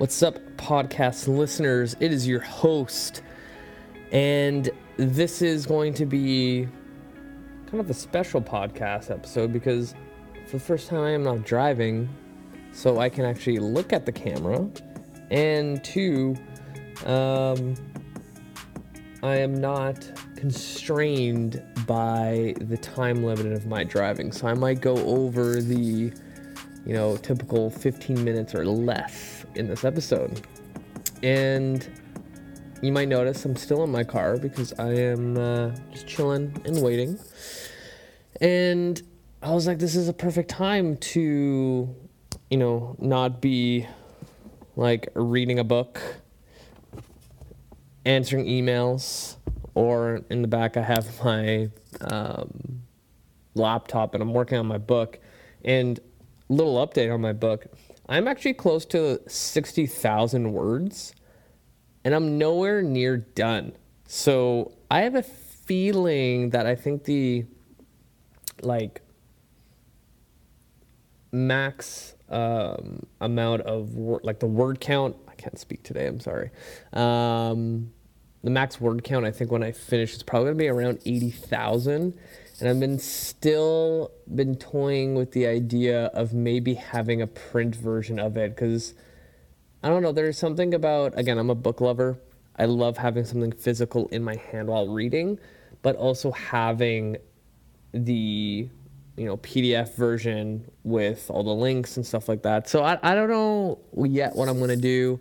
What's up, podcast listeners? It is your host, and this is going to be kind of a special podcast episode because for the first time I am not driving, so I can actually look at the camera, and two, um, I am not constrained by the time limit of my driving, so I might go over the you know, typical 15 minutes or less in this episode. And you might notice I'm still in my car because I am uh, just chilling and waiting. And I was like, this is a perfect time to, you know, not be like reading a book, answering emails, or in the back, I have my um, laptop and I'm working on my book. And little update on my book I'm actually close to 60,000 words and I'm nowhere near done. So I have a feeling that I think the like max um, amount of word, like the word count. I can't speak today. I'm sorry. Um, the max word count. I think when I finish, it's probably gonna be around eighty thousand and I've been still been toying with the idea of maybe having a print version of it because I don't know. There's something about again. I'm a book lover. I love having something physical in my hand while reading, but also having the you know PDF version with all the links and stuff like that. So I I don't know yet what I'm gonna do.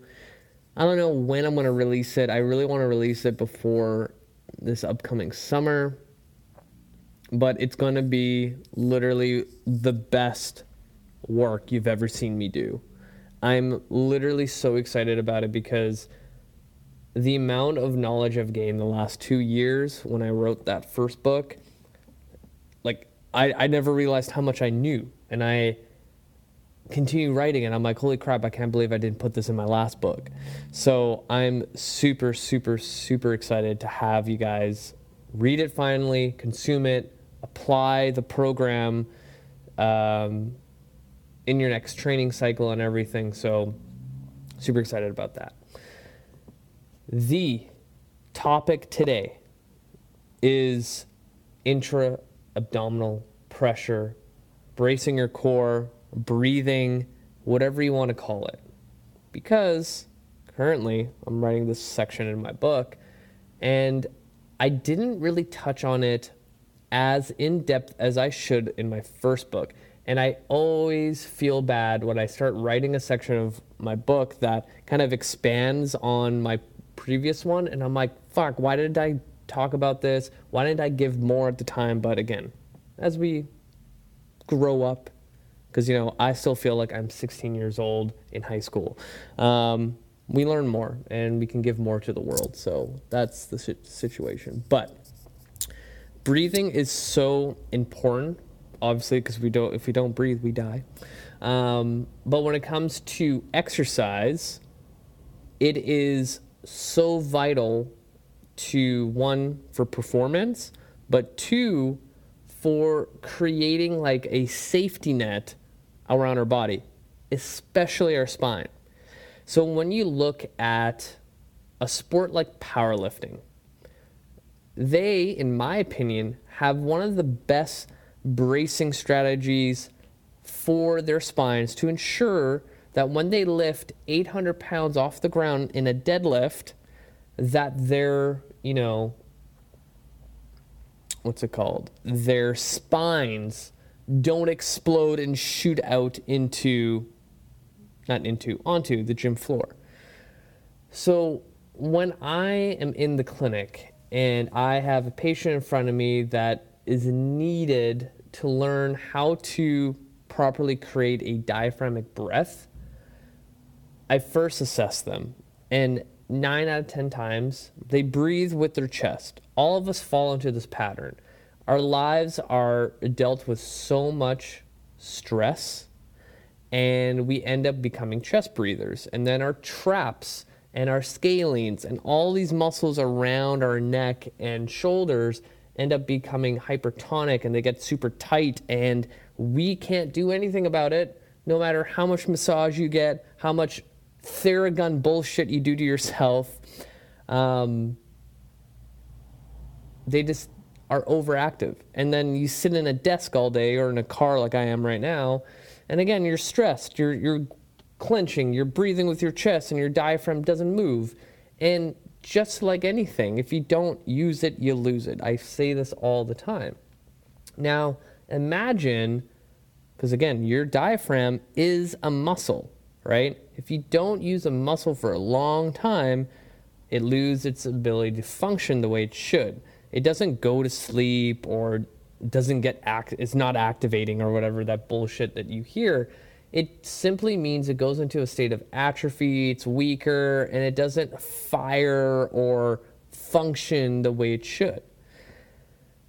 I don't know when I'm gonna release it. I really want to release it before this upcoming summer but it's going to be literally the best work you've ever seen me do. I'm literally so excited about it because the amount of knowledge I've gained the last two years when I wrote that first book, like I, I never realized how much I knew. And I continue writing and I'm like, holy crap, I can't believe I didn't put this in my last book. So I'm super, super, super excited to have you guys read it finally, consume it, apply the program um, in your next training cycle and everything. So, super excited about that. The topic today is intra abdominal pressure, bracing your core, breathing, whatever you want to call it. Because currently I'm writing this section in my book and I didn't really touch on it as in depth as I should in my first book. And I always feel bad when I start writing a section of my book that kind of expands on my previous one. And I'm like, fuck, why did I talk about this? Why didn't I give more at the time? But again, as we grow up, because, you know, I still feel like I'm 16 years old in high school. Um, we learn more and we can give more to the world. So that's the situation. But breathing is so important obviously because we don't if we don't breathe we die. Um, but when it comes to exercise it is so vital to one for performance but two for creating like a safety net around our body especially our spine. So when you look at a sport like powerlifting they, in my opinion, have one of the best bracing strategies for their spines to ensure that when they lift 800 pounds off the ground in a deadlift, that their, you know, what's it called? Their spines don't explode and shoot out into, not into, onto the gym floor. So when I am in the clinic and I have a patient in front of me that is needed to learn how to properly create a diaphragmic breath, I first assess them. And nine out of 10 times, they breathe with their chest. All of us fall into this pattern. Our lives are dealt with so much stress, and we end up becoming chest breathers. And then our traps and our scalenes and all these muscles around our neck and shoulders end up becoming hypertonic and they get super tight and we can't do anything about it no matter how much massage you get how much Theragun bullshit you do to yourself. Um, they just are overactive. And then you sit in a desk all day or in a car like I am right now. And again, you're stressed. You're, you're clenching. You're breathing with your chest and your diaphragm doesn't move. And just like anything, if you don't use it, you lose it. I say this all the time. Now, imagine, because again, your diaphragm is a muscle, right? If you don't use a muscle for a long time, it loses its ability to function the way it should. It doesn't go to sleep or doesn't get act it's not activating or whatever that bullshit that you hear. It simply means it goes into a state of atrophy, it's weaker, and it doesn't fire or function the way it should.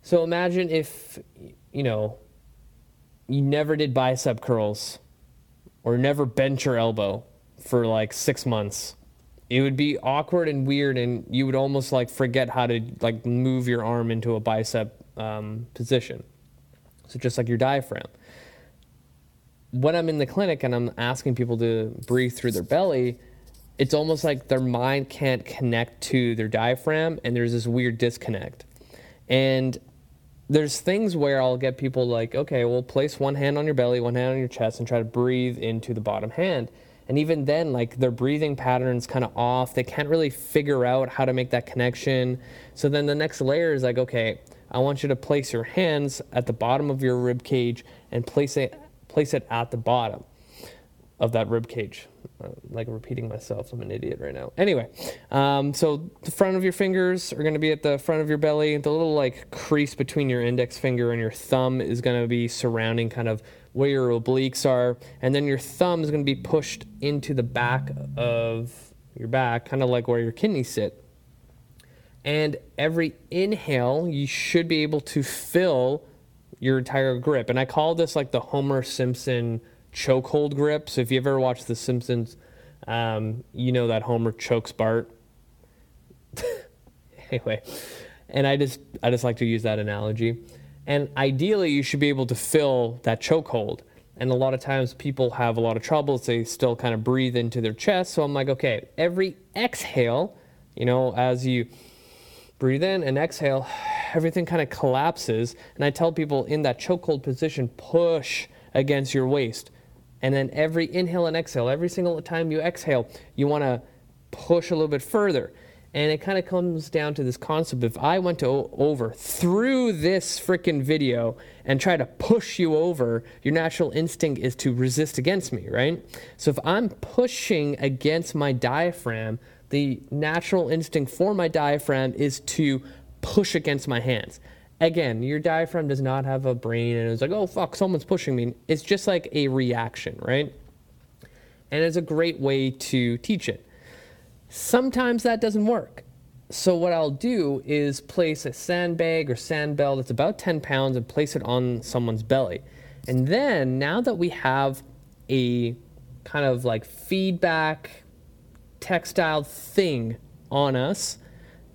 So imagine if, you know, you never did bicep curls or never bent your elbow for like six months. It would be awkward and weird and you would almost like forget how to like move your arm into a bicep um, position. So just like your diaphragm when i'm in the clinic and i'm asking people to breathe through their belly it's almost like their mind can't connect to their diaphragm and there's this weird disconnect and there's things where i'll get people like okay well place one hand on your belly one hand on your chest and try to breathe into the bottom hand and even then, like their breathing patterns kind of off. They can't really figure out how to make that connection. So then the next layer is like, okay, I want you to place your hands at the bottom of your rib cage and place it place it at the bottom of that rib cage. Uh, like repeating myself, I'm an idiot right now. Anyway, um, so the front of your fingers are going to be at the front of your belly. The little like crease between your index finger and your thumb is going to be surrounding kind of where your obliques are, and then your thumb is going to be pushed into the back of your back, kind of like where your kidneys sit. And every inhale, you should be able to fill your entire grip. And I call this like the Homer Simpson chokehold grip. So if you ever watched The Simpsons, um, you know that Homer chokes Bart. anyway, and I just I just like to use that analogy. And ideally, you should be able to fill that chokehold. And a lot of times people have a lot of troubles. They still kind of breathe into their chest. So I'm like, okay, every exhale, you know, as you breathe in and exhale, everything kind of collapses. And I tell people in that chokehold position, push against your waist. And then every inhale and exhale, every single time you exhale, you want to push a little bit further. And it kind of comes down to this concept if I went to o- over through this freaking video and try to push you over, your natural instinct is to resist against me, right? So if I'm pushing against my diaphragm, the natural instinct for my diaphragm is to push against my hands. Again, your diaphragm does not have a brain and it's like, oh fuck, someone's pushing me. It's just like a reaction, right? And it's a great way to teach it. Sometimes that doesn't work. So what I'll do is place a sandbag or sand bell that's about 10 pounds and place it on someone's belly. And then now that we have a kind of like feedback textile thing on us,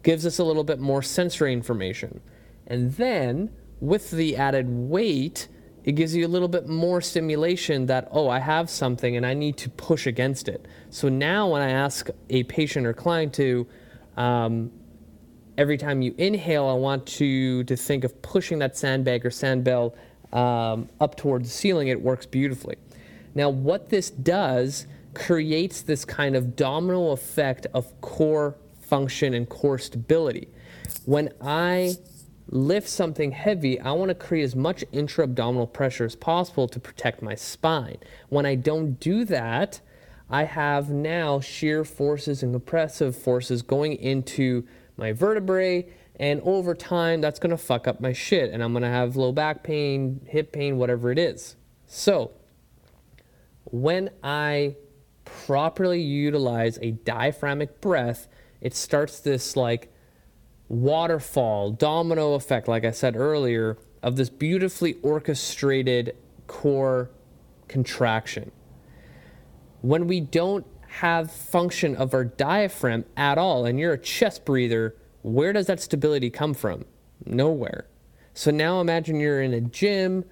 gives us a little bit more sensory information. And then with the added weight, it gives you a little bit more stimulation that, oh, I have something and I need to push against it. So now when I ask a patient or client to, um, every time you inhale, I want you to think of pushing that sandbag or sandbell um, up towards the ceiling, it works beautifully. Now, what this does creates this kind of domino effect of core function and core stability. When I lift something heavy, I want to create as much intra abdominal pressure as possible to protect my spine. When I don't do that, I have now shear forces and compressive forces going into my vertebrae, and over time, that's going to fuck up my shit, and I'm going to have low back pain, hip pain, whatever it is. So, when I properly utilize a diaphragmic breath, it starts this like waterfall, domino effect, like I said earlier, of this beautifully orchestrated core contraction. When we don't have function of our diaphragm at all, and you're a chest breather, where does that stability come from? Nowhere. So now imagine you're in a gym,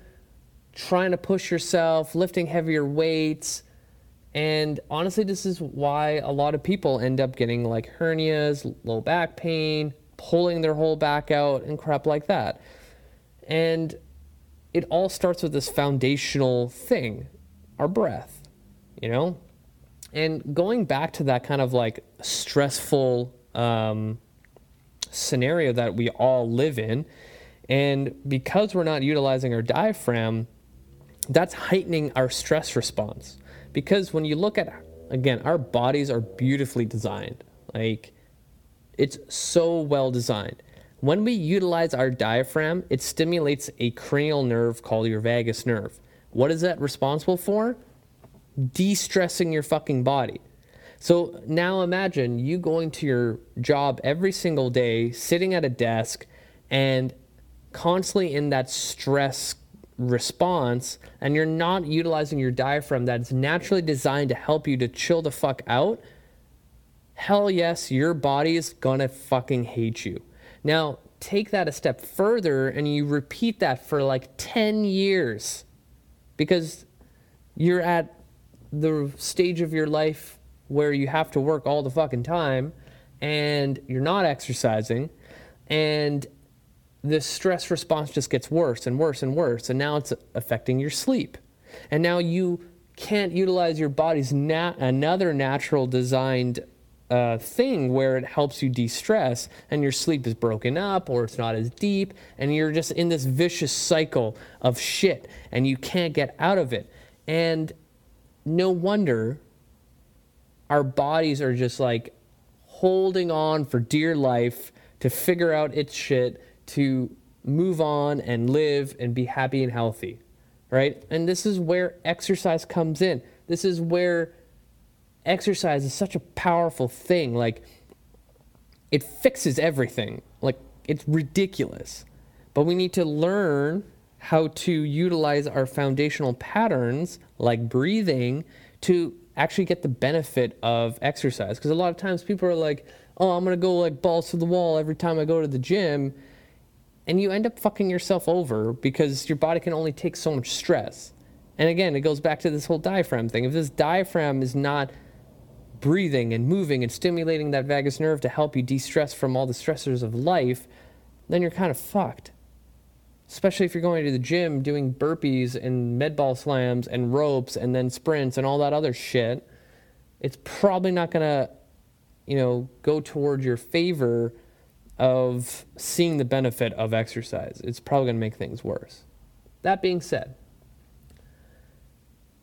trying to push yourself, lifting heavier weights, And honestly, this is why a lot of people end up getting like hernias, low back pain, pulling their whole back out, and crap like that. And it all starts with this foundational thing our breath, you know? And going back to that kind of like stressful um, scenario that we all live in, and because we're not utilizing our diaphragm, that's heightening our stress response. Because when you look at, again, our bodies are beautifully designed. Like, it's so well designed. When we utilize our diaphragm, it stimulates a cranial nerve called your vagus nerve. What is that responsible for? De stressing your fucking body. So now imagine you going to your job every single day, sitting at a desk, and constantly in that stress response, and you're not utilizing your diaphragm that's naturally designed to help you to chill the fuck out. Hell yes, your body is gonna fucking hate you. Now, take that a step further and you repeat that for like 10 years because you're at the stage of your life where you have to work all the fucking time and you're not exercising and the stress response just gets worse and worse and worse and now it's affecting your sleep. And now you can't utilize your body's nat- another natural designed uh, thing where it helps you de-stress and your sleep is broken up or it's not as deep and you're just in this vicious cycle of shit and you can't get out of it. And no wonder our bodies are just like holding on for dear life to figure out its shit, to move on and live and be happy and healthy, right? And this is where exercise comes in. This is where exercise is such a powerful thing. Like, it fixes everything. Like, it's ridiculous. But we need to learn how to utilize our foundational patterns, like breathing, to actually get the benefit of exercise. Because a lot of times people are like, oh, I'm going to go like balls to the wall every time I go to the gym. And you end up fucking yourself over because your body can only take so much stress. And again, it goes back to this whole diaphragm thing. If this diaphragm is not breathing and moving and stimulating that vagus nerve to help you de stress from all the stressors of life, then you're kind of fucked especially if you're going to the gym doing burpees and med ball slams and ropes and then sprints and all that other shit, it's probably not to, you know, go toward your favor of seeing the benefit of exercise. It's probably going to make things worse. That being said,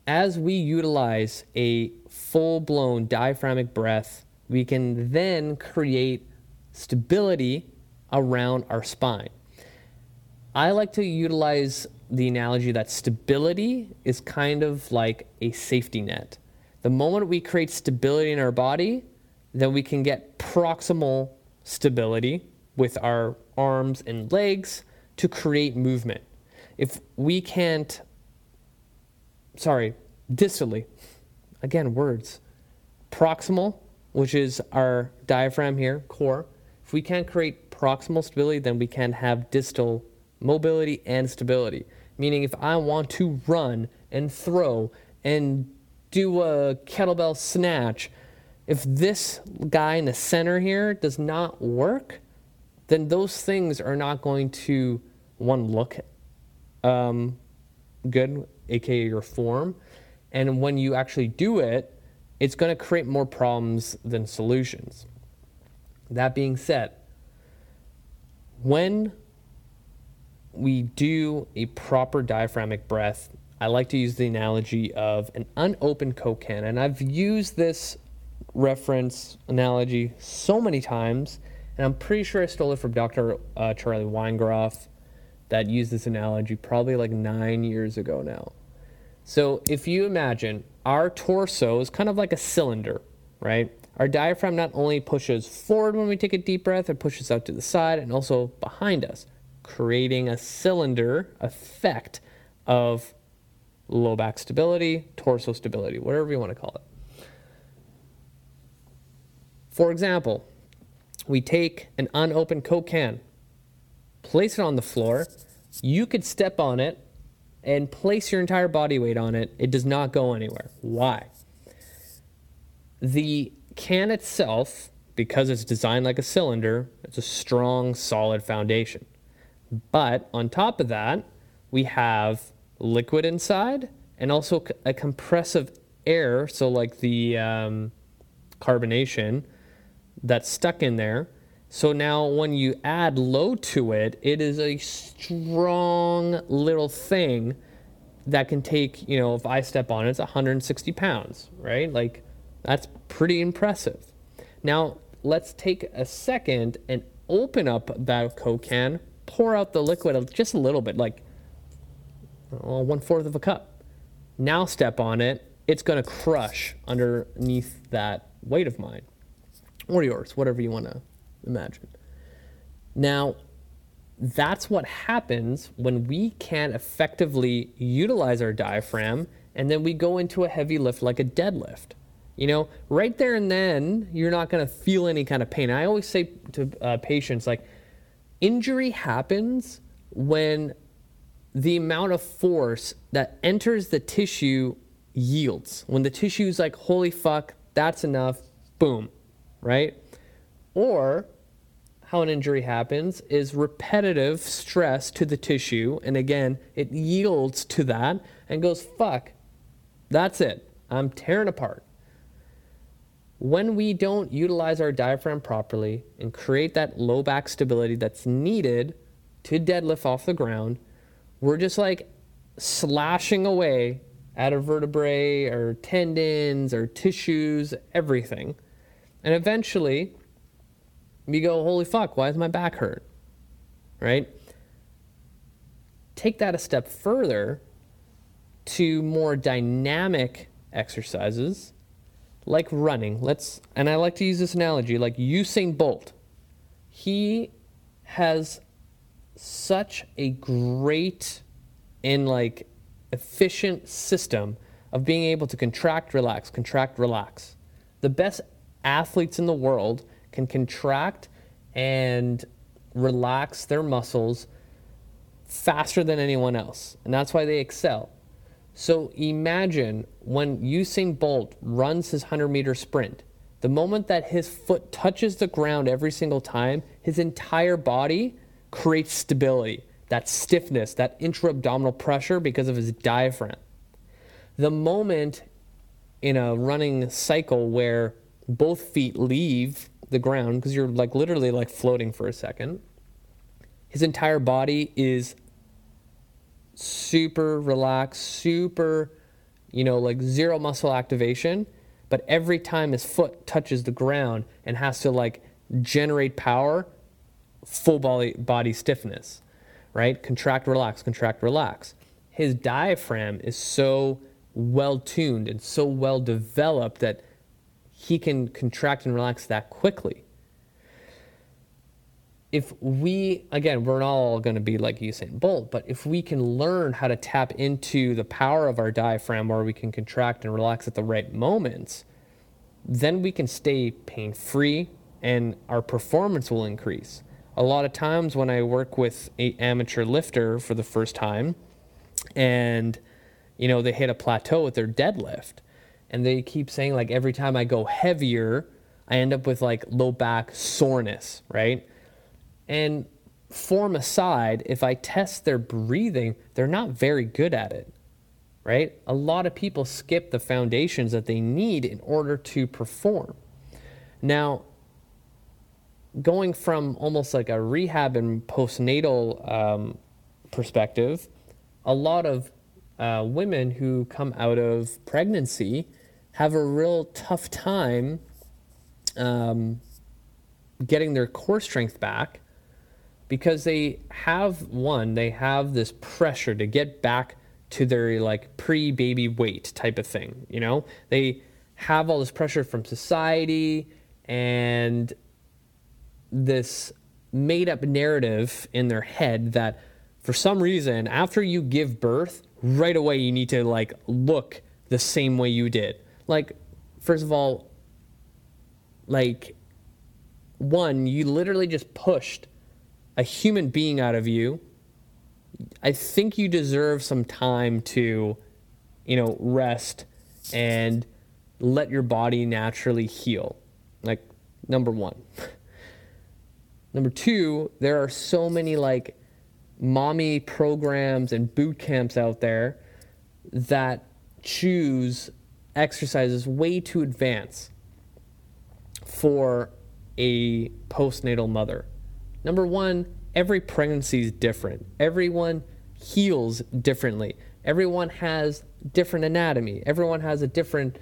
as we utilize a full blown diaphragmic breath, we can then create stability around our spine. I like to utilize the analogy that stability is kind of like a safety net. The moment we create stability in our body, then we can get proximal stability with our arms and legs to create movement. If we can't, sorry, distally, again, words, proximal, which is our diaphragm here, core, if we can't create proximal stability, then we can have distal mobility and stability. Meaning, if I want to run and throw and do a kettlebell snatch, if this guy in the center here does not work, then those things are not going to, one, look um, good, aka your form. And when you actually do it, it's going to create more problems than solutions. That being said, when we do a proper diaphragmic breath, I like to use the analogy of an unopened Coke can. And I've used this reference analogy so many times, and I'm pretty sure I stole it from Dr. Uh, Charlie Weingroff that used this analogy probably like nine years ago now. So if you imagine our torso is kind of like a cylinder, right? Our diaphragm not only pushes forward when we take a deep breath, it pushes out to the side and also behind us creating a cylinder effect of low back stability, torso stability, whatever you want to call it. For example, we take an unopened Coke can, place it on the floor. You could step on it and place your entire body weight on it. It does not go anywhere. Why? the can itself, because it's designed like a cylinder, it's a strong, solid foundation. But on top of that, we have liquid inside and also a compressive air, so like the um, carbonation that's stuck in there. So now when you add load to it, it is a strong little thing that can take, you know, if I step on it, it's 160 pounds, right? Like that's pretty impressive. Now let's take a second and open up that Coke can, pour out the liquid just a little bit, like well, one fourth of a cup. Now step on it, it's to crush underneath that weight of mine or yours, whatever you want to imagine. Now, that's what happens when we can't effectively utilize our diaphragm and then we go into a heavy lift like a deadlift. You know, right there and then, you're not going to feel any kind of pain. I always say to uh, patients, like, injury happens when the amount of force that enters the tissue yields. When the tissue's like, holy fuck, that's enough, boom, right? Or how an injury happens is repetitive stress to the tissue. And again, it yields to that and goes, fuck, that's it. I'm tearing apart. When we don't utilize our diaphragm properly and create that low back stability that's needed to deadlift off the ground, we're just like slashing away at a vertebrae or tendons or tissues, everything. And eventually, you go, holy fuck, why is my back hurt? Right? Take that a step further to more dynamic exercises like running. Let's and I like to use this analogy like Usain Bolt. He has such a great and like efficient system of being able to contract, relax, contract, relax. The best athletes in the world can contract and relax their muscles faster than anyone else. And that's why they excel. So imagine when Usain Bolt runs his 100 meter sprint, the moment that his foot touches the ground every single time, his entire body creates stability, that stiffness, that intra abdominal pressure because of his diaphragm. The moment in a running cycle where both feet leave the ground because you're like literally like floating for a second. His entire body is super relaxed, super, you know, like zero muscle activation. But every time his foot touches the ground and has to like generate power, full body, body stiffness, right? Contract, relax, contract, relax. His diaphragm is so well tuned and so well developed that he can contract and relax that quickly. If we, again, we're not all going to be like Usain Bolt, but if we can learn how to tap into the power of our diaphragm where we can contract and relax at the right moments, then we can stay pain free and our performance will increase. A lot of times when I work with an amateur lifter for the first time and you know they hit a plateau with their deadlift, and they keep saying like every time I go heavier, I end up with like low back soreness, right? And form aside, if I test their breathing, they're not very good at it, right? A lot of people skip the foundations that they need in order to perform. Now, going from almost like a rehab and postnatal um, perspective, a lot of uh, women who come out of pregnancy have a real tough time um, getting their core strength back because they have one they have this pressure to get back to their like pre-baby weight type of thing you know? They have all this pressure from society and this made up narrative in their head that for some reason after you give birth right away you need to like look the same way you did like first of all like one you literally just pushed a human being out of you i think you deserve some time to you know rest and let your body naturally heal. Like, number one. number two, there are so many like mommy programs and boot camps out there that choose exercises way too advanced for a postnatal mother. Number one, every pregnancy is different. Everyone heals differently. Everyone has different anatomy. Everyone has a different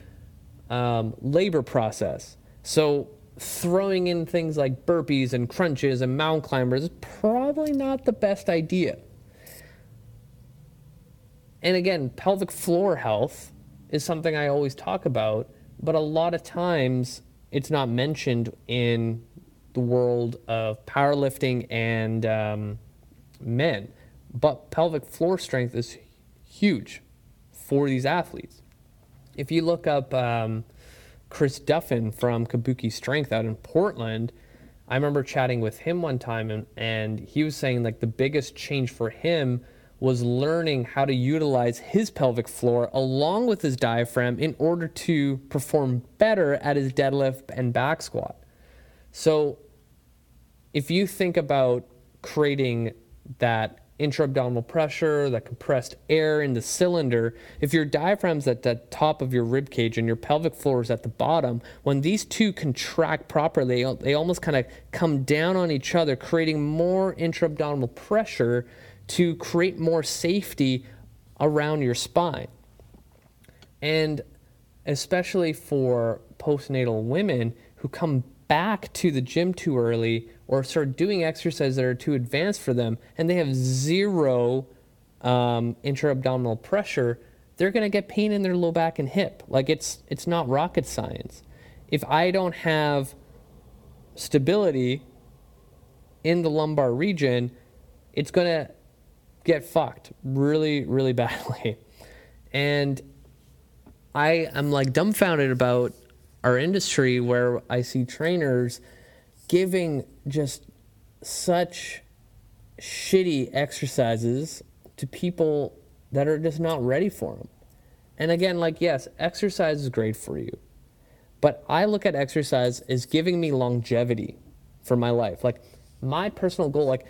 um, labor process. So throwing in things like burpees and crunches and mountain climbers is probably not the best idea. And again, pelvic floor health is something I always talk about, but a lot of times it's not mentioned in the world of powerlifting and um, men. But pelvic floor strength is huge for these athletes. If you look up um, Chris Duffin from Kabuki Strength out in Portland, I remember chatting with him one time and, and he was saying like the biggest change for him was learning how to utilize his pelvic floor along with his diaphragm in order to perform better at his deadlift and back squat. So, if you think about creating that intra-abdominal pressure, that compressed air in the cylinder, if your diaphragm's at the top of your rib cage and your pelvic floor is at the bottom, when these two contract properly, they almost kind of come down on each other, creating more intra-abdominal pressure to create more safety around your spine. And especially for postnatal women who come back to the gym too early or start doing exercises that are too advanced for them and they have zero um, intra-abdominal pressure, they're going to get pain in their low back and hip. Like it's it's not rocket science. If I don't have stability in the lumbar region, it's going to get fucked really, really badly. And I am like dumbfounded about our industry where I see trainers giving just such shitty exercises to people that are just not ready for them. And again, like, yes, exercise is great for you. But I look at exercise as giving me longevity for my life. Like, my personal goal, like,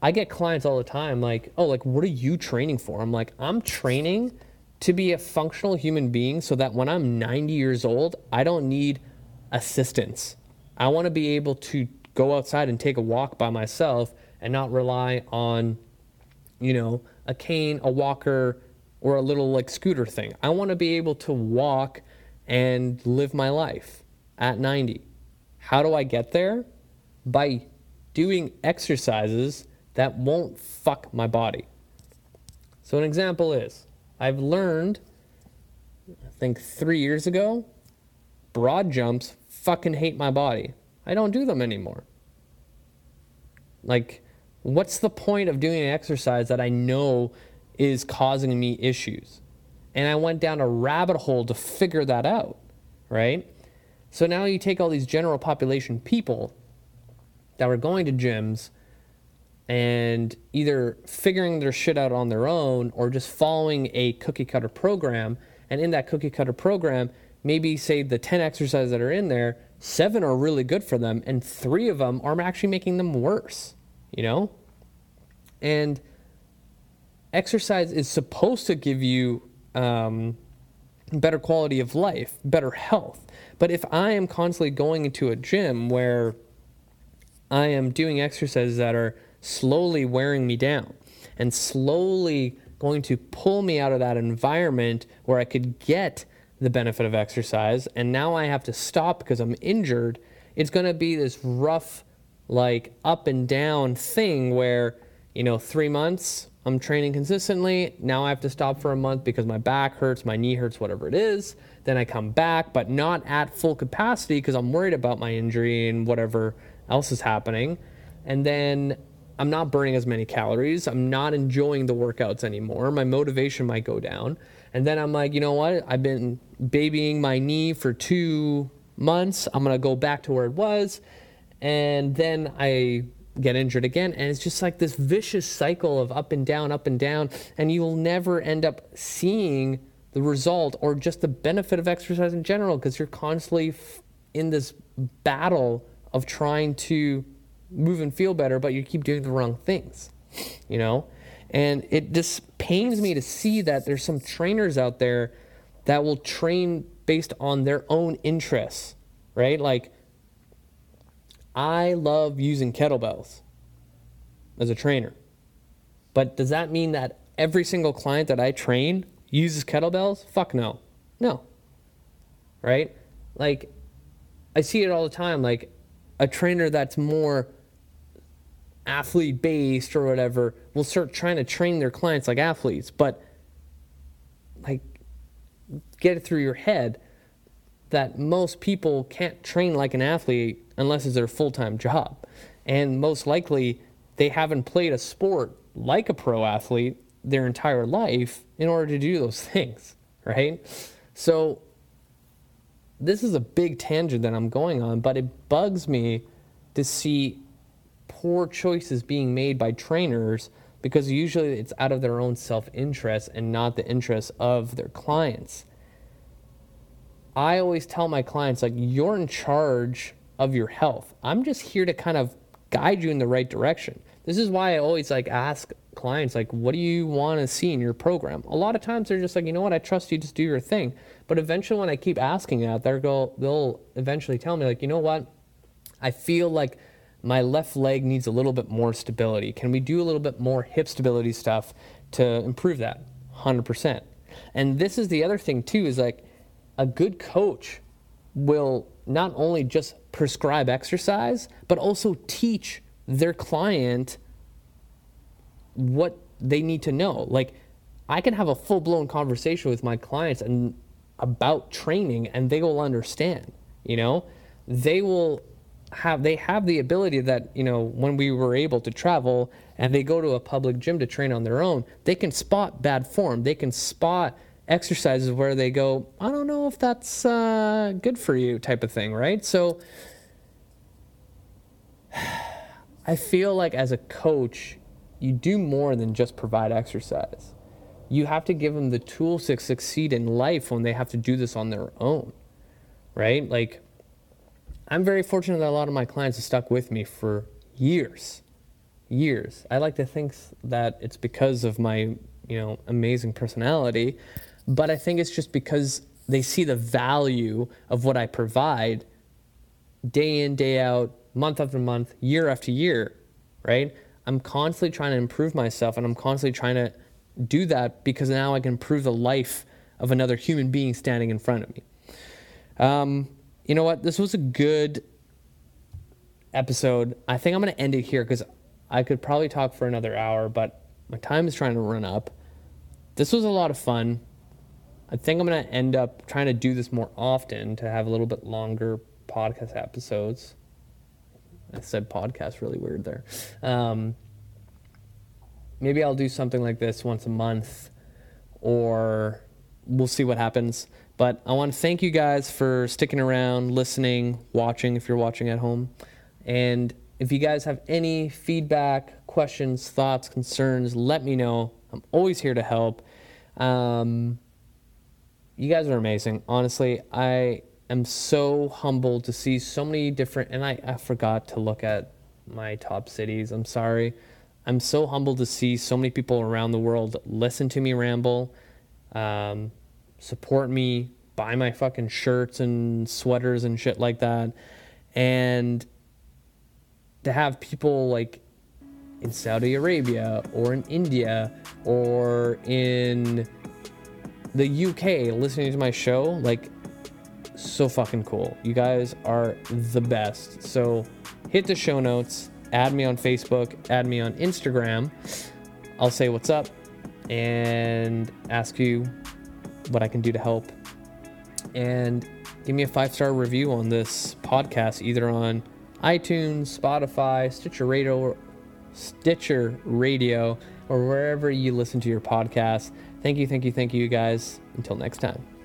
I get clients all the time like, oh, like, what are you training for? I'm like, I'm training to be a functional human being so that when I'm 90 years old, I don't need assistance. I want to be able to go outside and take a walk by myself and not rely on, you know, a cane, a walker, or a little like scooter thing. I want to be able to walk and live my life at 90. How do I get there? By doing exercises that won't fuck my body. So, an example is I've learned, I think three years ago, broad jumps fucking hate my body. I don't do them anymore. Like, what's the point of doing an exercise that I know is causing me issues? And I went down a rabbit hole to figure that out, right? So now you take all these general population people that were going to gyms and either figuring their shit out on their own or just following a cookie cutter program. And in that cookie cutter program, maybe say the 10 exercises that are in there, seven are really good for them, and three of them are actually making them worse, you know? And exercise is supposed to give you um, better quality of life, better health. But if I am constantly going into a gym where I am doing exercises that are slowly wearing me down and slowly going to pull me out of that environment where I could get the benefit of exercise. And now I have to stop because I'm injured. It's going to be this rough, like up and down thing where, you know, three months I'm training consistently. Now I have to stop for a month because my back hurts, my knee hurts, whatever it is. Then I come back, but not at full capacity because I'm worried about my injury and whatever else is happening. And then I'm not burning as many calories. I'm not enjoying the workouts anymore. My motivation might go down. And then I'm like, you know what? I've been babying my knee for two months. I'm going to go back to where it was. And then I get injured again. And it's just like this vicious cycle of up and down, up and down. And you'll never end up seeing the result or just the benefit of exercise in general because you're constantly in this battle of trying to move and feel better, but you keep doing the wrong things, you know? And it just pains me to see that there's some trainers out there that will train based on their own interests, right? Like, I love using kettlebells as a trainer. But does that mean that every single client that I train uses kettlebells? Fuck no. No. Right? Like, I see it all the time. Like, a trainer that's more athlete based or whatever will start trying to train their clients like athletes. But, like, get it through your head that most people can't train like an athlete unless it's their full time job. And most likely, they haven't played a sport like a pro athlete their entire life in order to do those things, right? So, this is a big tangent that I'm going on, but it bugs me to see poor choices being made by trainers because usually it's out of their own self interest and not the interest of their clients. I always tell my clients, like, you're in charge of your health. I'm just here to kind of guide you in the right direction. This is why I always like ask clients, like, what do you want to see in your program? A lot of times they're just like, you know what, I trust you, just do your thing. But eventually, when I keep asking that, they'll go, they'll eventually tell me, like, you know what, I feel like my left leg needs a little bit more stability. Can we do a little bit more hip stability stuff to improve that? 100%. And this is the other thing, too, is like a good coach will not only just prescribe exercise, but also teach their client what they need to know. Like, I can have a full blown conversation with my clients and about training, and they will understand. You know, they will have they have the ability that you know when we were able to travel and they go to a public gym to train on their own they can spot bad form. They can spot exercises where they go i don't know if that's uh, good for you type of thing right? So i feel like as a coach you do more than just provide exercise. You have to give them the tools to succeed in life when they have to do this on their own right? Like I'm very fortunate that a lot of my clients have stuck with me for years. Years. I like to think that it's because of my, you know, amazing personality, but I think it's just because they see the value of what I provide day in, day out, month after month, year after year, right? I'm constantly trying to improve myself and I'm constantly trying to do that because now I can improve the life of another human being standing in front of me. Um, you know what? This was a good episode. I think I'm going to end it here because I could probably talk for another hour, but my time is trying to run up. This was a lot of fun. I think I'm going to end up trying to do this more often to have a little bit longer podcast episodes. I said podcast really weird there. Um, maybe I'll do something like this once a month, or we'll see what happens. But I want to thank you guys for sticking around, listening, watching if you're watching at home. And if you guys have any feedback, questions, thoughts, concerns, let me know. I'm always here to help. Um, you guys are amazing. Honestly, I am so humbled to see so many different, and I, I forgot to look at my top cities. I'm sorry. I'm so humbled to see so many people around the world listen to me ramble. Um, support me, buy my fucking shirts and sweaters and shit like that. And to have people like in Saudi Arabia or in India or in the UK listening to my show, like so fucking cool. You guys are the best. So hit the show notes, add me on Facebook, add me on Instagram. I'll say what's up and ask you what I can do to help. And give me a five star review on this podcast, either on iTunes, Spotify, Stitcher Radio, Stitcher Radio, or wherever you listen to your podcast. Thank you, thank you, thank you, guys. Until next time.